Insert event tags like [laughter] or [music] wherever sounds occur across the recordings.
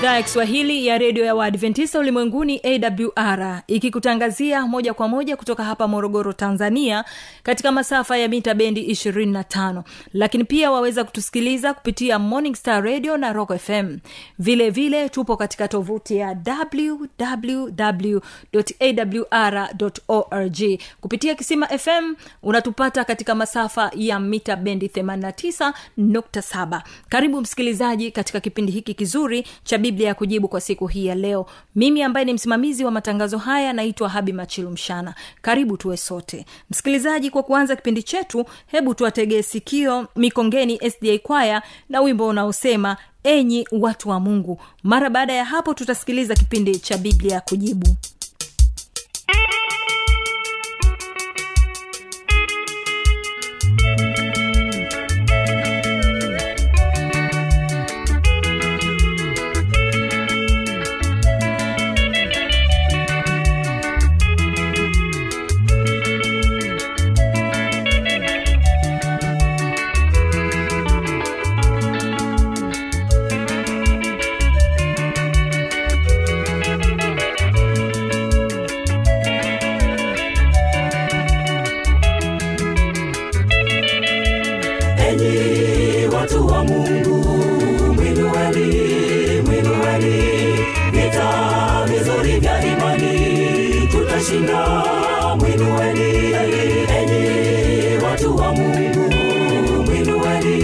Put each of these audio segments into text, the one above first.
idhaa ya kiswahili ya redio ya waadventista ulimwenguni awr ikikutangazia moja kwa moja kutoka hapa morogoro tanzania katika masafa ya mita bendi 25 lakini pia waweza kutusikiliza kupitia morning star radio na rock fm vile vile tupo katika tovuti ya www.awr org. Kupitia kisima fm unatupata katika masafa ya mita bendi 89.7 karibu msikilizaji katika kipindi hiki kizuri cha biblia ya kujibu kwa siku hii ya leo. Mimi ambaye ni msimamizi wa matangazo haya naitwa habi machilu mshana. Karibu tuwe sote. Msikilizaji kwa kuanza kipindi chetu hebu tuwategee sikio mikongeni sda kwaya na wimbo unaosema enyi watu wa mungu. Mara baada ya hapo tutasikiliza kipindi cha biblia ya kujibu wa mungu mwinueni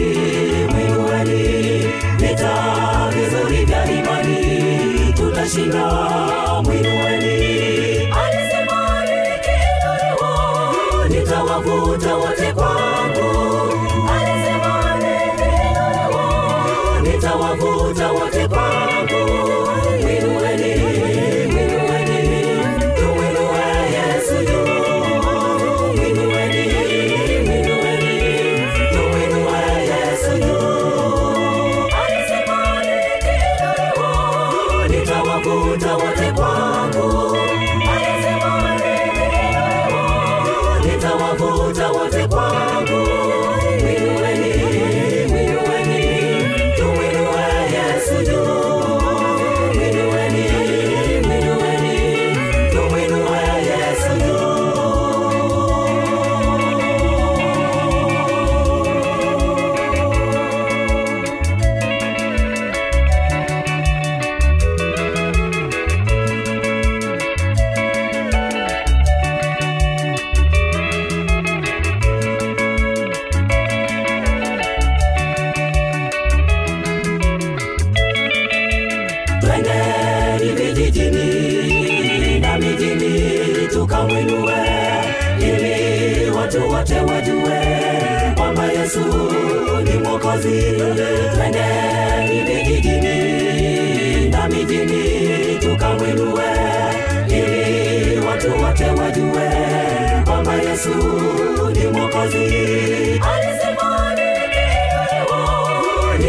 mwinueni vita vizuri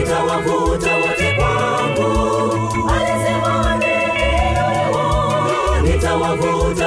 nitawavuta wote kwangu. Alisema nitawavuta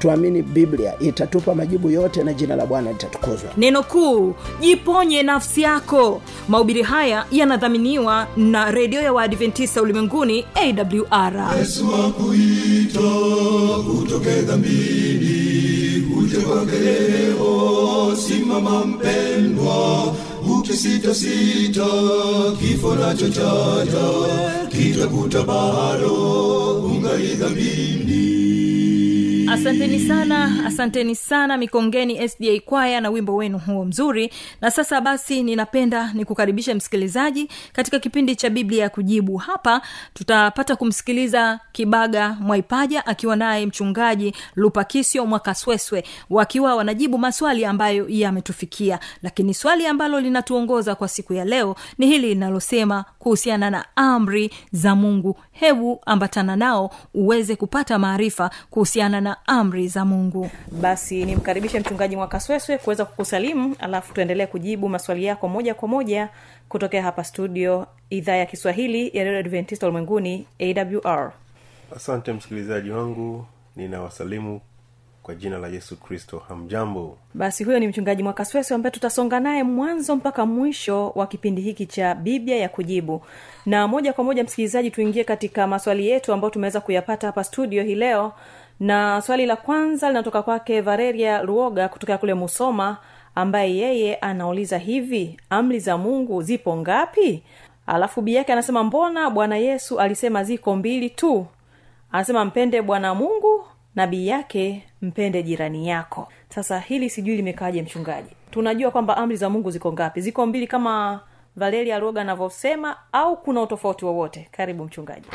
tuamini biblia itatupa majibu yote na jina la bwana litatukuzwa. Neno kuu jiponye nafsi yako. Mahubiri haya yanadhaminiwa na redio ya waadventista ulimwenguni awr yesu wakuita utoke dhambini uje kwake leo. Simama mpendwa ukisitasita kifo nacho chaja kitakuta bado ungali dhambini asanteni sana asanteni sana mikongeni sda kwaya na wimbo wenu huo mzuri. Na sasa basi ninapenda nikukaribisha msikilizaji katika kipindi cha biblia ya kujibu. Hapa tutapata kumsikiliza kibaga mwaipaja akiwa naye mchungaji lupakisio mwakasweswe wakiwa wanajibu maswali ambayo yametufikia. Lakini swali ambalo linatuongoza kwa siku ya leo ni hili linalosema kuhusiana na amri za mungu hebu ambatana nao uweze kupata maarifa kuhusiana na amri za mungu. Basi nimkaribishe mchungaji mwakasweswe kuweza kukusalimu alafu tuendelee kujibu maswali yako moja kwa moja kutokea hapa studio idhaa ya kiswahili ya redio adventista ulimwenguni awr asante msikilizaji wangu ninawasalimu kwa jina la yesu kristo hamjambo. Basi huyo ni mchungaji mwakasweso ambaye tutasonga naye mwanzo mpaka mwisho wa kipindi hiki cha biblia ya kujibu. Na moja kwa moja msikilizaji tuingie katika maswali yetu ambayo tumeweza kuyapata hapa studio hii leo. Na swali la kwanza linatoka kwake vareria ruoga kutokea kule musoma ambaye yeye anauliza hivi amri za mungu zipo ngapi? Alafu bii yake anasema mbona bwana yesu alisema ziko mbili tu? Anasema mpende bwana mungu na bii yake mpende jirani yako. Sasa hili sijui limekaaje mchungaji? Tunajua kwamba amri za mungu ziko ngapi? Ziko mbili kama valeria roga anavyosema au kuna utofauti wowote? Karibu mchungaji.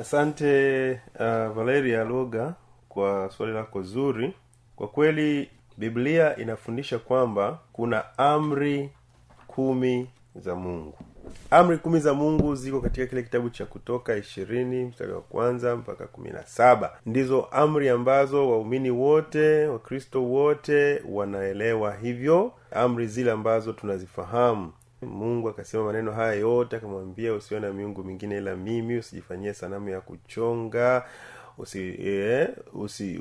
Asante uh, valeria roga kwa swali lako zuri. Kwa kweli biblia inafundisha kwamba kuna amri kumi za mungu amri kumi za mungu ziko katika kile kitabu cha kutoka ishirini mstari wa kwanza mpaka kumi na saba. Ndizo amri ambazo waumini wote wakristo wote wanaelewa hivyo. Amri zile ambazo tunazifahamu. Mungu akasema maneno haya yote akamwambia usiwe na miungu mingine ila mimi usijifanyie sanamu ya kuchonga usi, eh, usi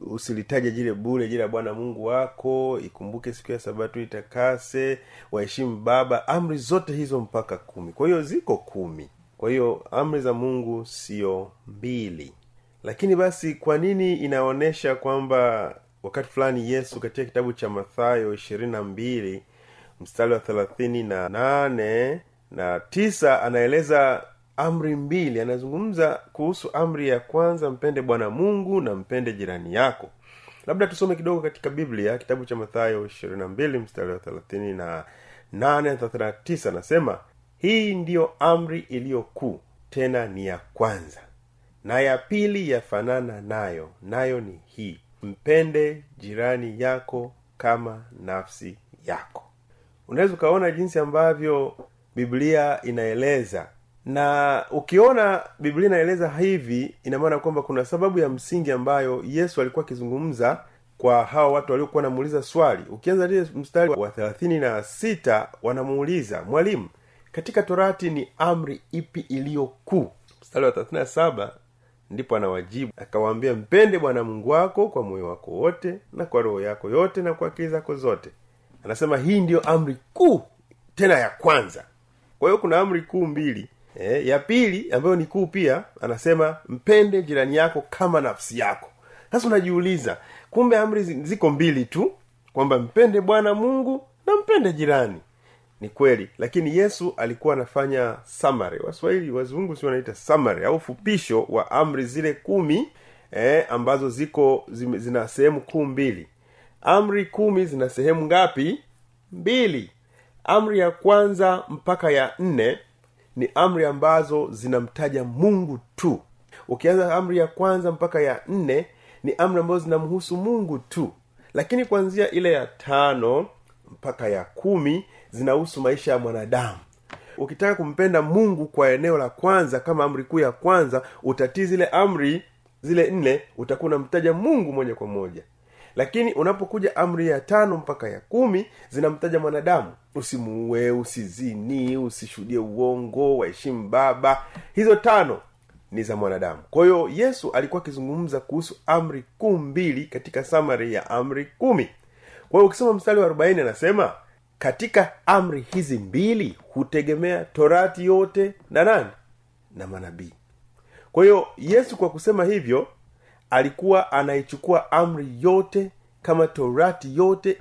usilitaje jile ya bwana mungu wako. Ikumbuke siku ya sabato itakase. Waheshimu baba. Amri zote hizo mpaka kumi. Kwa hiyo ziko kumi. Kwa hiyo amri za mungu sio mbili. Lakini basi kwa nini inaonyesha kwamba wakati fulani yesu katika kitabu cha mathayo ishirini na mbili mstari wa thelathini na nane na tisa anaeleza amri mbili. Anazungumza kuhusu amri ya kwanza mpende bwana mungu na mpende jirani yako. Labda tusome kidogo katika biblia kitabu cha mathayo ishirini na mbili mstari wa thelathini na nane thelathini na tisa anasema hii ndiyo amri iliyo kuu tena ni ya kwanza na ya pili yafanana nayo nayo ni hii mpende jirani yako kama nafsi yako. Unaweza ukaona jinsi ambavyo biblia inaeleza na ukiona biblia inaeleza hivi ina maana kwamba kuna sababu ya msingi ambayo yesu alikuwa akizungumza kwa hawa watu waliokuwa wanamuuliza swali. Ukianza lile mstari wa thelathini na sita wanamuuliza mwalimu katika torati ni amri ipi iliyo kuu? Mstari wa thelathini na saba ndipo anawajibu akawaambia mpende bwana mungu wako kwa moyo wako wote na kwa roho yako yote na kwa akili zako zote. Anasema hii ndiyo amri kuu tena ya kwanza. Kwa hiyo kuna amri kuu mbili e, ya pili ambayo ni kuu pia anasema mpende jirani yako kama nafsi yako. Sasa unajiuliza kumbe amri ziko mbili tu kwamba mpende bwana mungu na mpende jirani. Ni kweli lakini yesu alikuwa anafanya summary. Waswahili wazungu si wanaita summary au fupisho wa amri zile kumi eh, ambazo ziko zime, zina sehemu kuu mbili. Amri kumi zina sehemu ngapi? Mbili. Amri ya kwanza mpaka ya nne ni amri ambazo zinamtaja mungu tu. Ukianza amri ya kwanza mpaka ya nne ni amri ambazo zinamhusu mungu tu. Lakini kuanzia ile ya tano mpaka ya kumi zinahusu maisha ya mwanadamu. Ukitaka kumpenda mungu kwa eneo la kwanza kama amri kuu ya kwanza utatii zile amri zile nne utakuwa unamtaja mungu moja kwa moja. Lakini unapokuja amri ya tano mpaka ya kumi zinamtaja mwanadamu usimuue usizini usishuhudie uongo waheshimu baba. Hizo tano ni za mwanadamu. Kwa hiyo yesu alikuwa akizungumza kuhusu amri kuu mbili katika samari ya amri kumi. Kwa hiyo ukisoma mstari wa arobaini anasema katika amri hizi mbili hutegemea torati yote na nani? Na manabii. Kwa hiyo yesu kwa kusema hivyo alikuwa anaichukua amri yote kama torati yote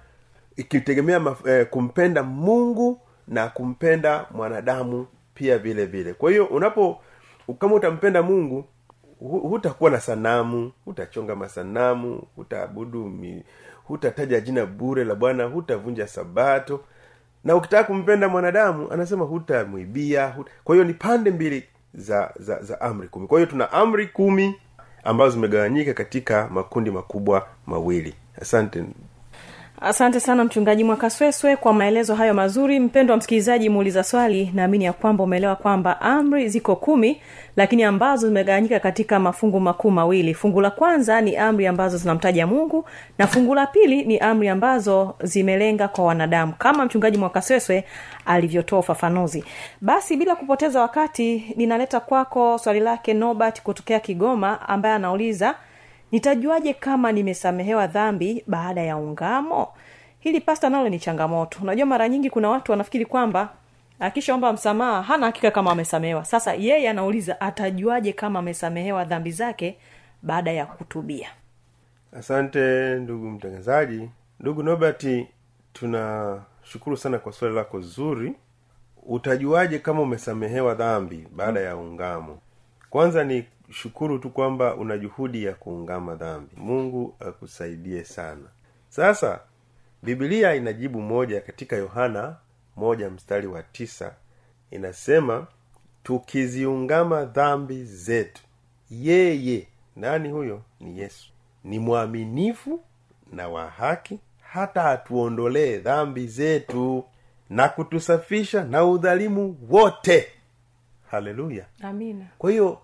ikitegemea eh, kumpenda mungu na kumpenda mwanadamu pia vile vile. Kwa hiyo unapo kama utampenda mungu hutakuwa na sanamu hutachonga masanamu hutaabudu hutataja jina bure la bwana hutavunja sabato. Na ukitaka kumpenda mwanadamu anasema hutamwibia huta... kwa hiyo ni pande mbili za za za amri kumi. Kwa hiyo tuna amri kumi ambazo zimegawanyika katika makundi makubwa mawili. Asante asante sana mchungaji mwakasweswe kwa maelezo hayo mazuri. Mpendo wa msikilizaji muuliza swali. Naamini ya kwamba umeelewa kwamba amri ziko kumi lakini ambazo zimegawanyika katika mafungu makuu mawili. Fungu la kwanza ni amri ambazo zinamtaja mungu na fungu la pili ni amri ambazo zimelenga kwa wanadamu kama mchungaji mwakasweswe alivyotoa ufafanuzi. Basi bila kupoteza wakati ninaleta kwako swali lake nobert kutokea kigoma ambaye anauliza nitajuaje kama nimesamehewa dhambi baada ya ungamo? Hili pasta nalo ni changamoto. Unajua mara nyingi kuna watu wanafikiri kwamba akishaomba msamaha hana hakika kama amesamehewa. Sasa yeye anauliza atajuaje kama amesamehewa dhambi zake baada ya kutubia? Asante ndugu mtangazaji. Ndugu nobert tunashukuru sana kwa swali lako zuri. Utajuaje kama umesamehewa dhambi baada ya ungamo kwanza ni shukuru tu kwamba una juhudi ya kuungama dhambi. Mungu akusaidie sana. Sasa bibilia inajibu moja katika yohana moja mstari wa tisa. Inasema tukiziungama dhambi zetu yeye nani huyo? Ni yesu. Ni mwaminifu na wa haki hata atuondolee dhambi zetu na kutusafisha na udhalimu wote. Haleluya. Amina. Kwa hiyo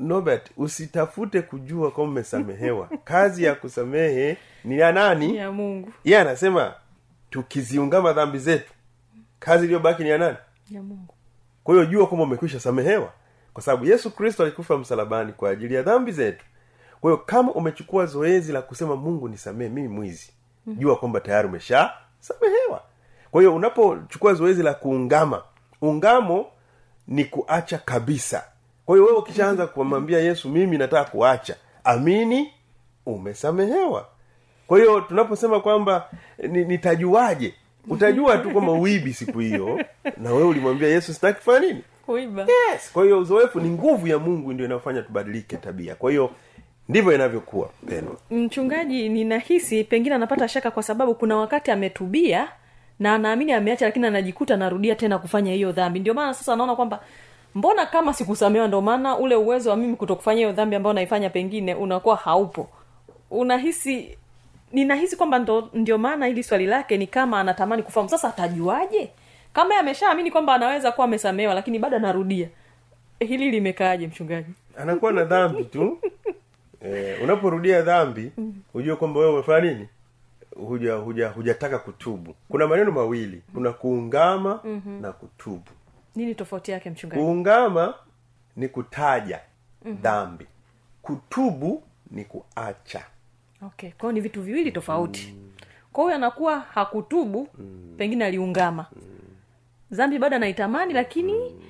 nobert usitafute kujua kama umesamehewa. [laughs] Kazi ya kusamehe ni ya nani? Ya mungu. Yeye anasema tukiziungama dhambi zetu kazi iliyobaki ni ya nani? Ya mungu. Kwa hiyo jua kwamba umekwisha samehewa. Kwa sababu yesu kristo alikufa msalabani kwa ajili ya dhambi zetu. Kwa hiyo kama umechukua zoezi la kusema mungu nisamehe mimi mwizi jua kwamba tayari umesha samehewa. Kwa hiyo unapochukua zoezi la kuungama ungamo ni kuacha kabisa kwa hiyo wewe ukishaanza kumwambia yesu mimi nataka kuacha amini umesamehewa. Kwa hiyo tunaposema kwamba ni- nitajuaje? Utajua tu kwamba uibi siku hiyo na wewe ulimwambia yesu sitaki kufanya nini? Kuiba. Yes. Kwa hiyo uzoefu ni nguvu ya mungu ndio inayofanya tubadilike tabia. Kwa hiyo ndivyo inavyokuwa pendwa mchungaji ninahisi pengine anapata shaka kwa sababu kuna wakati ametubia na anaamini ameacha lakini anajikuta anarudia tena kufanya hiyo dhambi. Ndio maana sasa anaona kwamba mbona kama sikusamewa ndio maana ule uwezo wa mimi kutokufanya hiyo dhambi ambayo naifanya pengine unakuwa haupo. Unahisi ninahisi kwamba ndo, ndio maana hili swali lake ni kama anatamani kufahamu. Sasa atajuaje? Kama ameshaamini kwamba anaweza kuwa amesamewa lakini bado anarudia. Hili limekaaje mchungaji? Anakuwa na dhambi tu. [laughs] Eh, unaporudia dhambi hujue kwamba wewe umefanya nini? Huja huja hujataka kutubu. Kuna maneno mawili. Kuna kuungama mm-hmm. na kutubu nini tofauti yake mchungaji kuungama ni kutaja mm-hmm. dhambi kutubu ni kuacha okay kwao ni vitu viwili tofauti mm. kwa hiyo anakuwa hakutubu mm. pengine aliungama mm. zambi bado anaitamani lakini mm.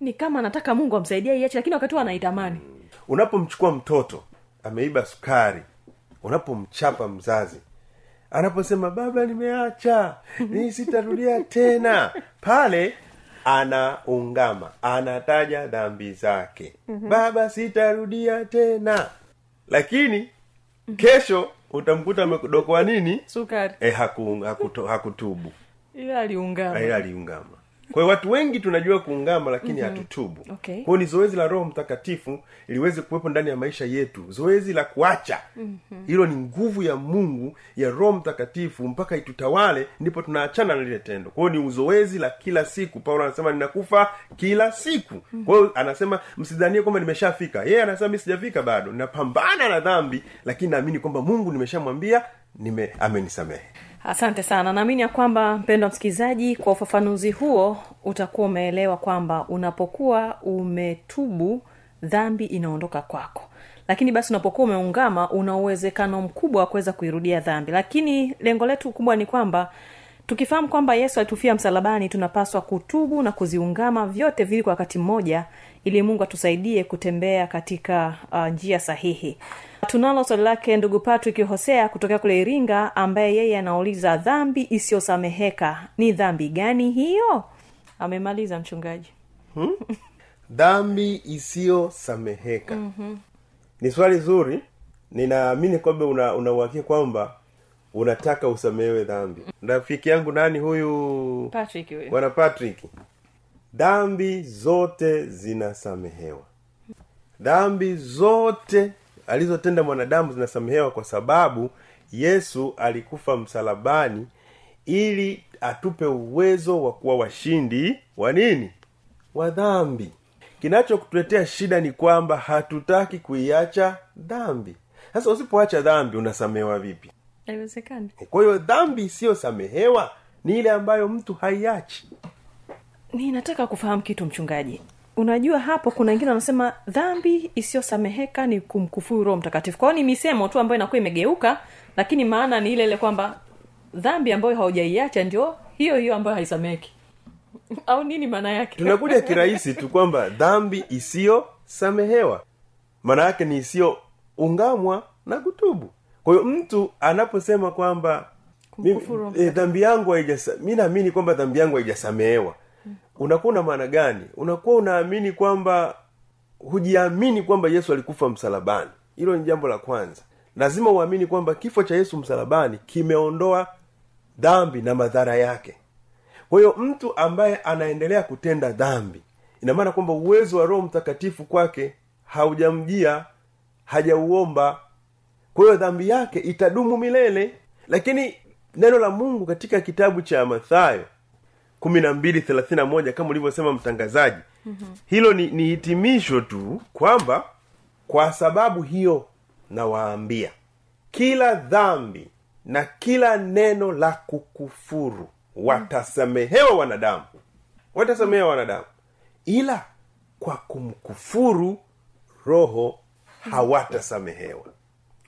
ni kama anataka mungu amsaidia iache lakini wakati huo anaitamani unapomchukua mtoto ameiba sukari unapomchapa mzazi anaposema baba nimeacha [laughs] ni sitarudia tena pale anaungama anataja dhambi zake. Mm-hmm. baba sitarudia tena. Lakini kesho utamkuta amekudokoa nini? Sukari. E, haku, hakuto, hakutubu. Aliungama. Ila aliungama kwa hiyo watu wengi tunajua kuungama lakini hatutubu. Okay. kwao ni zoezi la roho mtakatifu liweze kuwepo ndani ya maisha yetu. Zoezi la kuacha. Hilo ni nguvu ya mungu ya roho mtakatifu mpaka itutawale ndipo tunaachana na lile tendo. Kwao ni uzoezi la kila siku. Paulo anasema ninakufa kila siku. Mm-hmm. kwao anasema msidhanie kwamba nimeshafika. Yeye anasema mi sijafika bado. Napambana na dhambi lakini naamini kwamba mungu nimeshamwambia nime amenisamehe asante sana. Naamini ya kwamba mpendwa msikilizaji kwa ufafanuzi huo utakuwa umeelewa kwamba unapokuwa umetubu dhambi inaondoka kwako. Lakini basi unapokuwa umeungama una uwezekano mkubwa wa kuweza kuirudia dhambi. Lakini lengo letu kubwa ni kwamba tukifahamu kwamba yesu alitufia msalabani tunapaswa kutubu na kuziungama vyote vili kwa wakati mmoja ili mungu atusaidie kutembea katika uh, njia sahihi tunalo swali lake ndugu patrick hosea kutokea kule iringa ambaye yeye anauliza dhambi isiyosameheka ni dhambi gani hiyo? Amemaliza mchungaji. Dhambi isiyosameheka. Mm-hmm. ni swali zuri. Ninaamini kwamba una unauhakia kwamba unataka usamehewe dhambi. Rafiki yangu nani huyu? Patrick bwana patrick. Dhambi zote zinasamehewa. Dhambi zote alizotenda mwanadamu zinasamehewa kwa sababu yesu alikufa msalabani ili atupe uwezo wa kuwa washindi wa nini? Wa dhambi. Kinachokutuletea shida ni kwamba hatutaki kuiacha dhambi. Sasa usipoacha dhambi unasamehewa vipi? Haiwezekani. Kwa hiyo dhambi isiyosamehewa ni ile ambayo mtu haiachi. Ninataka kufahamu kitu mchungaji unajua hapo kuna wengine wanasema dhambi isiyosameheka ni kumkufuru roho mtakatifu. Kwao ni misemo tu ambayo inakuwa imegeuka lakini maana ni ile ile kwamba dhambi ambayo haujaiacha ndio hiyo hiyo ambayo haisameheki. [laughs] Au nini maana yake? Tunakuja kirahisi tu kwamba dhambi isiyosamehewa. Maana yake ni isiyoungamwa na kutubu. Kwa hiyo mtu anaposema kwamba mi- Kumkufuru eh, dhambi yangu haijasa mi naamini kwamba dhambi yangu haijasamehewa unakuwa una maana gani? Unakuwa unaamini kwamba hujiamini kwamba yesu alikufa msalabani. Hilo ni jambo la kwanza. Lazima uamini kwamba kifo cha yesu msalabani kimeondoa dhambi na madhara yake. Kwa hiyo mtu ambaye anaendelea kutenda dhambi ina maana kwamba uwezo wa roho mtakatifu kwake haujamjia hajauomba. Kwa hiyo dhambi yake itadumu milele. Lakini neno la mungu katika kitabu cha mathayo kumi na mbili thelathini na moja kama ulivyosema mtangazaji. Mm-hmm. hilo ni, ni hitimisho tu kwamba kwa sababu hiyo nawaambia kila dhambi na kila neno la kukufuru watasamehewa wanadamu. Watasamehewa wanadamu. Ila kwa kumkufuru roho hawatasamehewa.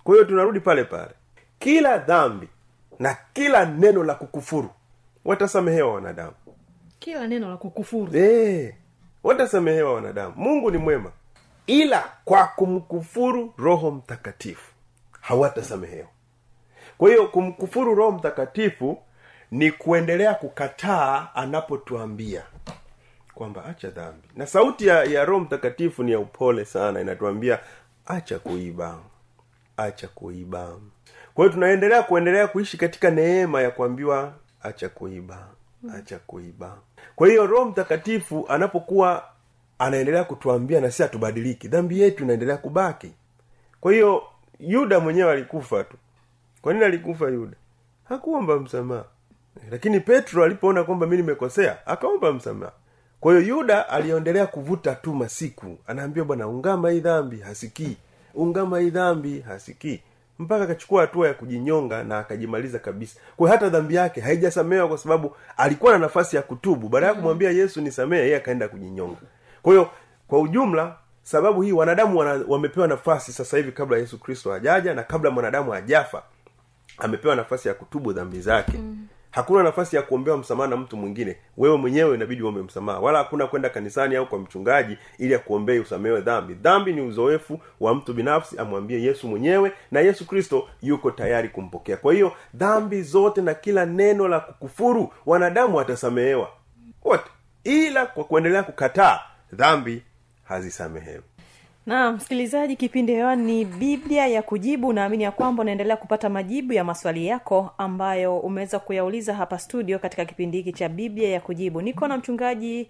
Kwa hiyo tunarudi pale pale. Kila dhambi na kila neno la kukufuru watasamehewa wanadamu. Kila neno la kukufuru. E, watasamehewa wanadamu. Mungu ni mwema. Ila kwa kumkufuru roho mtakatifu hawatasamehewa. Kwa hiyo kumkufuru roho mtakatifu ni kuendelea kukataa anapotuambia kwamba acha dhambi. Na sauti ya, ya roho mtakatifu ni ya upole sana inatuambia acha kuiba acha kuiba. Kwa hiyo tunaendelea kuendelea kuishi katika neema ya kuambiwa acha kuiba acha kuiba. Kwa hiyo roho mtakatifu anapokuwa anaendelea kutuambia na si hatubadiliki dhambi yetu inaendelea kubaki. Kwa hiyo yuda mwenyewe alikufa tu. Kwa nini alikufa yuda? Hakuomba msamaha. Lakini petro alipoona kwamba mi nimekosea akaomba msamaha. Kwa hiyo yuda aliendelea kuvuta tu masiku. Anaambia bwana ungama hii dhambi hasikii. Ungama hii dhambi hasikii mpaka akachukua hatua ya kujinyonga na akajimaliza kabisa. Kwa hata dhambi yake haijasamehewa kwa sababu alikuwa na nafasi ya kutubu. Baada ya kumwambia yesu nisamehe yeye akaenda kujinyonga. Kwa hiyo kwa ujumla sababu hii wanadamu wana, wamepewa nafasi sasa hivi kabla yesu kristo hajaja na kabla mwanadamu hajafa amepewa nafasi ya kutubu dhambi zake. Mm. Hakuna nafasi ya kuombewa msamaha na mtu mwingine. Wewe mwenyewe inabidi uombe msamaha. Wala hakuna kwenda kanisani au kwa mchungaji ili akuombee usamehewe dhambi. Dhambi ni uzoefu wa mtu binafsi amwambie yesu mwenyewe na yesu kristo yuko tayari kumpokea. Kwa hiyo dhambi zote na kila neno la kukufuru wanadamu watasamehewa. Wote ila kwa kuendelea kukataa dhambi hazisamehewi na msikilizaji kipindi hewani ni biblia ya kujibu. Naamini ya kwamba unaendelea kupata majibu ya maswali yako ambayo umeweza kuyauliza hapa studio katika kipindi hiki cha biblia ya kujibu. Niko na mchungaji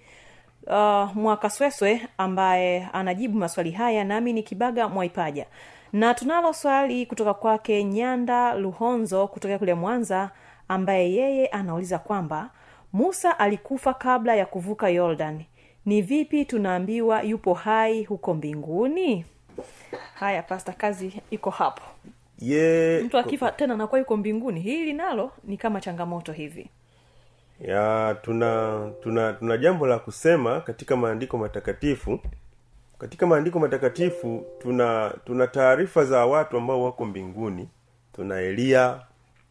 uh, mwakasweswe ambaye anajibu maswali haya nami ni kibaga mwaipaja. Na tunalo swali kutoka kwake nyanda luhonzo kutokea kule mwanza ambaye yeye anauliza kwamba musa alikufa kabla ya kuvuka yordan ni vipi tunaambiwa yupo hai huko mbinguni? Haya pasta kazi iko hapo. Ye mtu akifa tena nakuwa yuko mbinguni. Hili nalo ni kama changamoto hivi. Ya tuna tuna tuna jambo la kusema katika maandiko matakatifu. Katika maandiko matakatifu tuna tuna taarifa za watu ambao wako mbinguni. Tuna eliya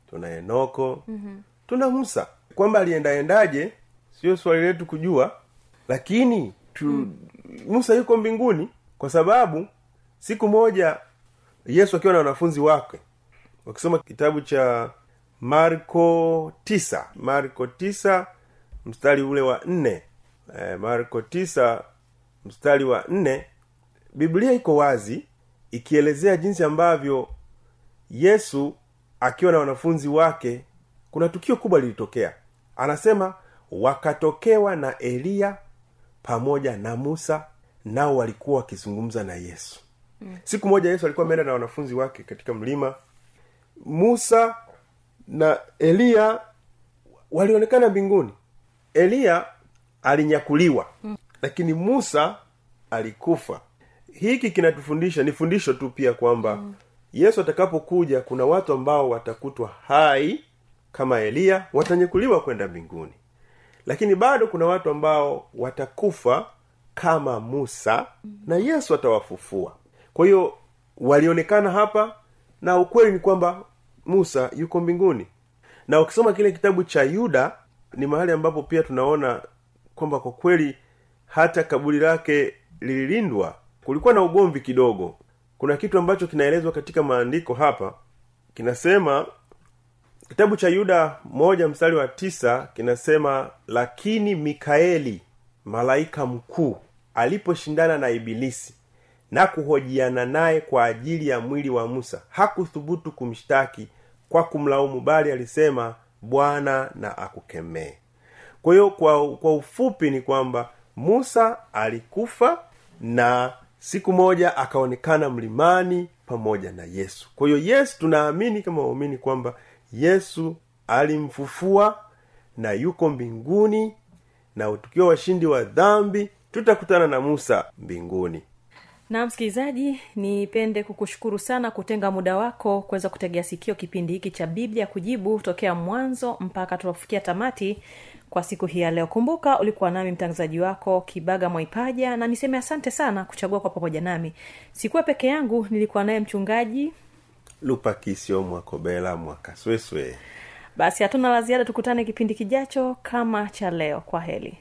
tuna enoko mm-hmm. tuna musa. Kwamba aliendaendaje sio swali letu kujua lakini tu, mm. musa yuko mbinguni kwa sababu siku moja yesu akiwa na wanafunzi wake wakisoma kitabu cha marko tisa. Marko tisa mstari ule wa nne. E, marko tisa mstari wa nne. Biblia iko wazi ikielezea jinsi ambavyo yesu akiwa na wanafunzi wake kuna tukio kubwa lilitokea. Anasema wakatokewa na eliya pamoja na musa nao walikuwa wakizungumza na yesu mm. siku moja yesu alikuwa ameenda na wanafunzi wake katika mlima musa na eliya walionekana mbinguni eliya alinyakuliwa mm. lakini musa alikufa hiki kinatufundisha ni fundisho tu pia kwamba mm. yesu atakapokuja kuna watu ambao watakutwa hai kama eliya watanyakuliwa kwenda mbinguni lakini bado kuna watu ambao watakufa kama musa na yesu atawafufua. Kwa hiyo walionekana hapa na ukweli ni kwamba musa yuko mbinguni. Na ukisoma kile kitabu cha yuda ni mahali ambapo pia tunaona kwamba kwa kweli hata kaburi lake lililindwa kulikuwa na ugomvi kidogo. Kuna kitu ambacho kinaelezwa katika maandiko hapa kinasema kitabu cha yuda moja mstari wa tisa kinasema lakini mikaeli malaika mkuu aliposhindana na ibilisi na kuhojiana naye kwa ajili ya mwili wa musa hakuthubutu kumshtaki kwa kumlaumu bali alisema bwana na akukemee kwa hiyo kwa, ufupi ni kwamba musa alikufa na siku moja akaonekana mlimani pamoja na yesu. Kwa hiyo yesu tunaamini kama waumini kwamba yesu alimfufua na yuko mbinguni na tukiwa washindi wa dhambi tutakutana na musa mbinguni. Na msikilizaji nipende kukushukuru sana kutenga muda wako kuweza kutegea sikio kipindi hiki cha biblia kujibu tokea mwanzo mpaka tunapofikia tamati kwa siku hii ya leo. Kumbuka ulikuwa nami mtangazaji wako kibaga mwaipaja na niseme asante sana kuchagua kwa pamoja nami. Sikuwa peke yangu nilikuwa naye mchungaji lupakisio mwakobela mwakasweswe. Basi hatuna la ziada tukutane kipindi kijacho kama cha leo. Kwa heli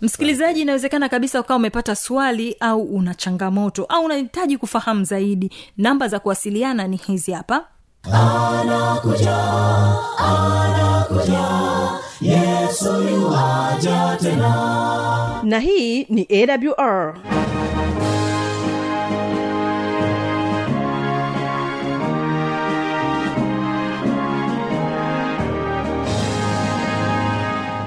msikilizaji inawezekana kabisa ukawa umepata swali au una changamoto au unahitaji kufahamu zaidi. Namba za kuwasiliana ni hizi hapa. Anakuja anakuja yesu tena. Na hii ni awr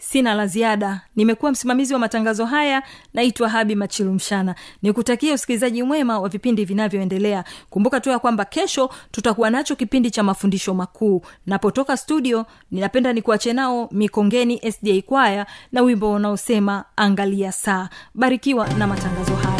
sina la ziada. Nimekuwa msimamizi wa matangazo haya naitwa habi machilumshana nikutakia usikilizaji mwema wa vipindi vinavyoendelea. Kumbuka tu ya kwamba kesho tutakuwa nacho kipindi cha mafundisho makuu. Napotoka studio ninapenda nikuache nao mikongeni sda kwaya na wimbo unaosema angalia saa. Barikiwa na matangazo haya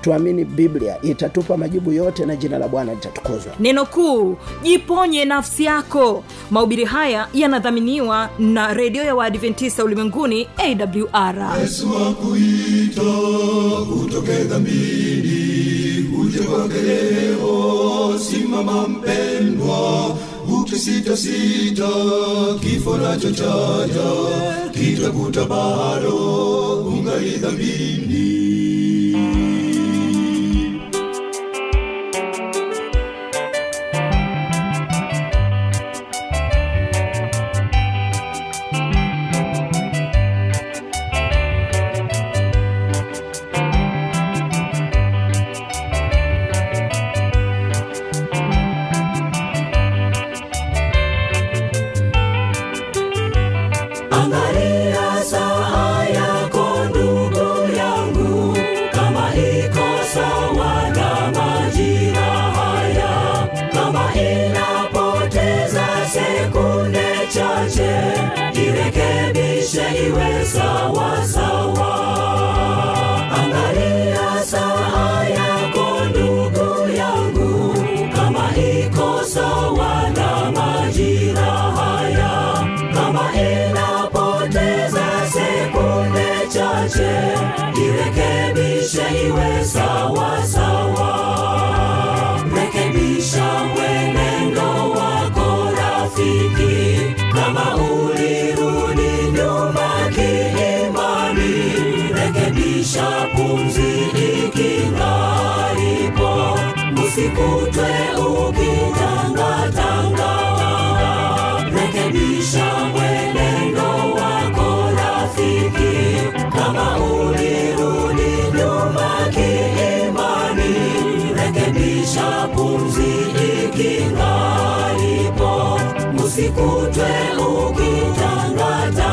tuamini biblia itatupa majibu yote na jina la bwana litatukuzwa. Neno kuu jiponye nafsi yako. Mahubiri haya yanadhaminiwa na redio ya waadventista ulimwenguni awr yesu akuita utoke dhambini uje kwake leo. Simama mpendwa ukisitasita kifo nacho chaja kitakuta bado ungali dhambini usikutwe ukitangata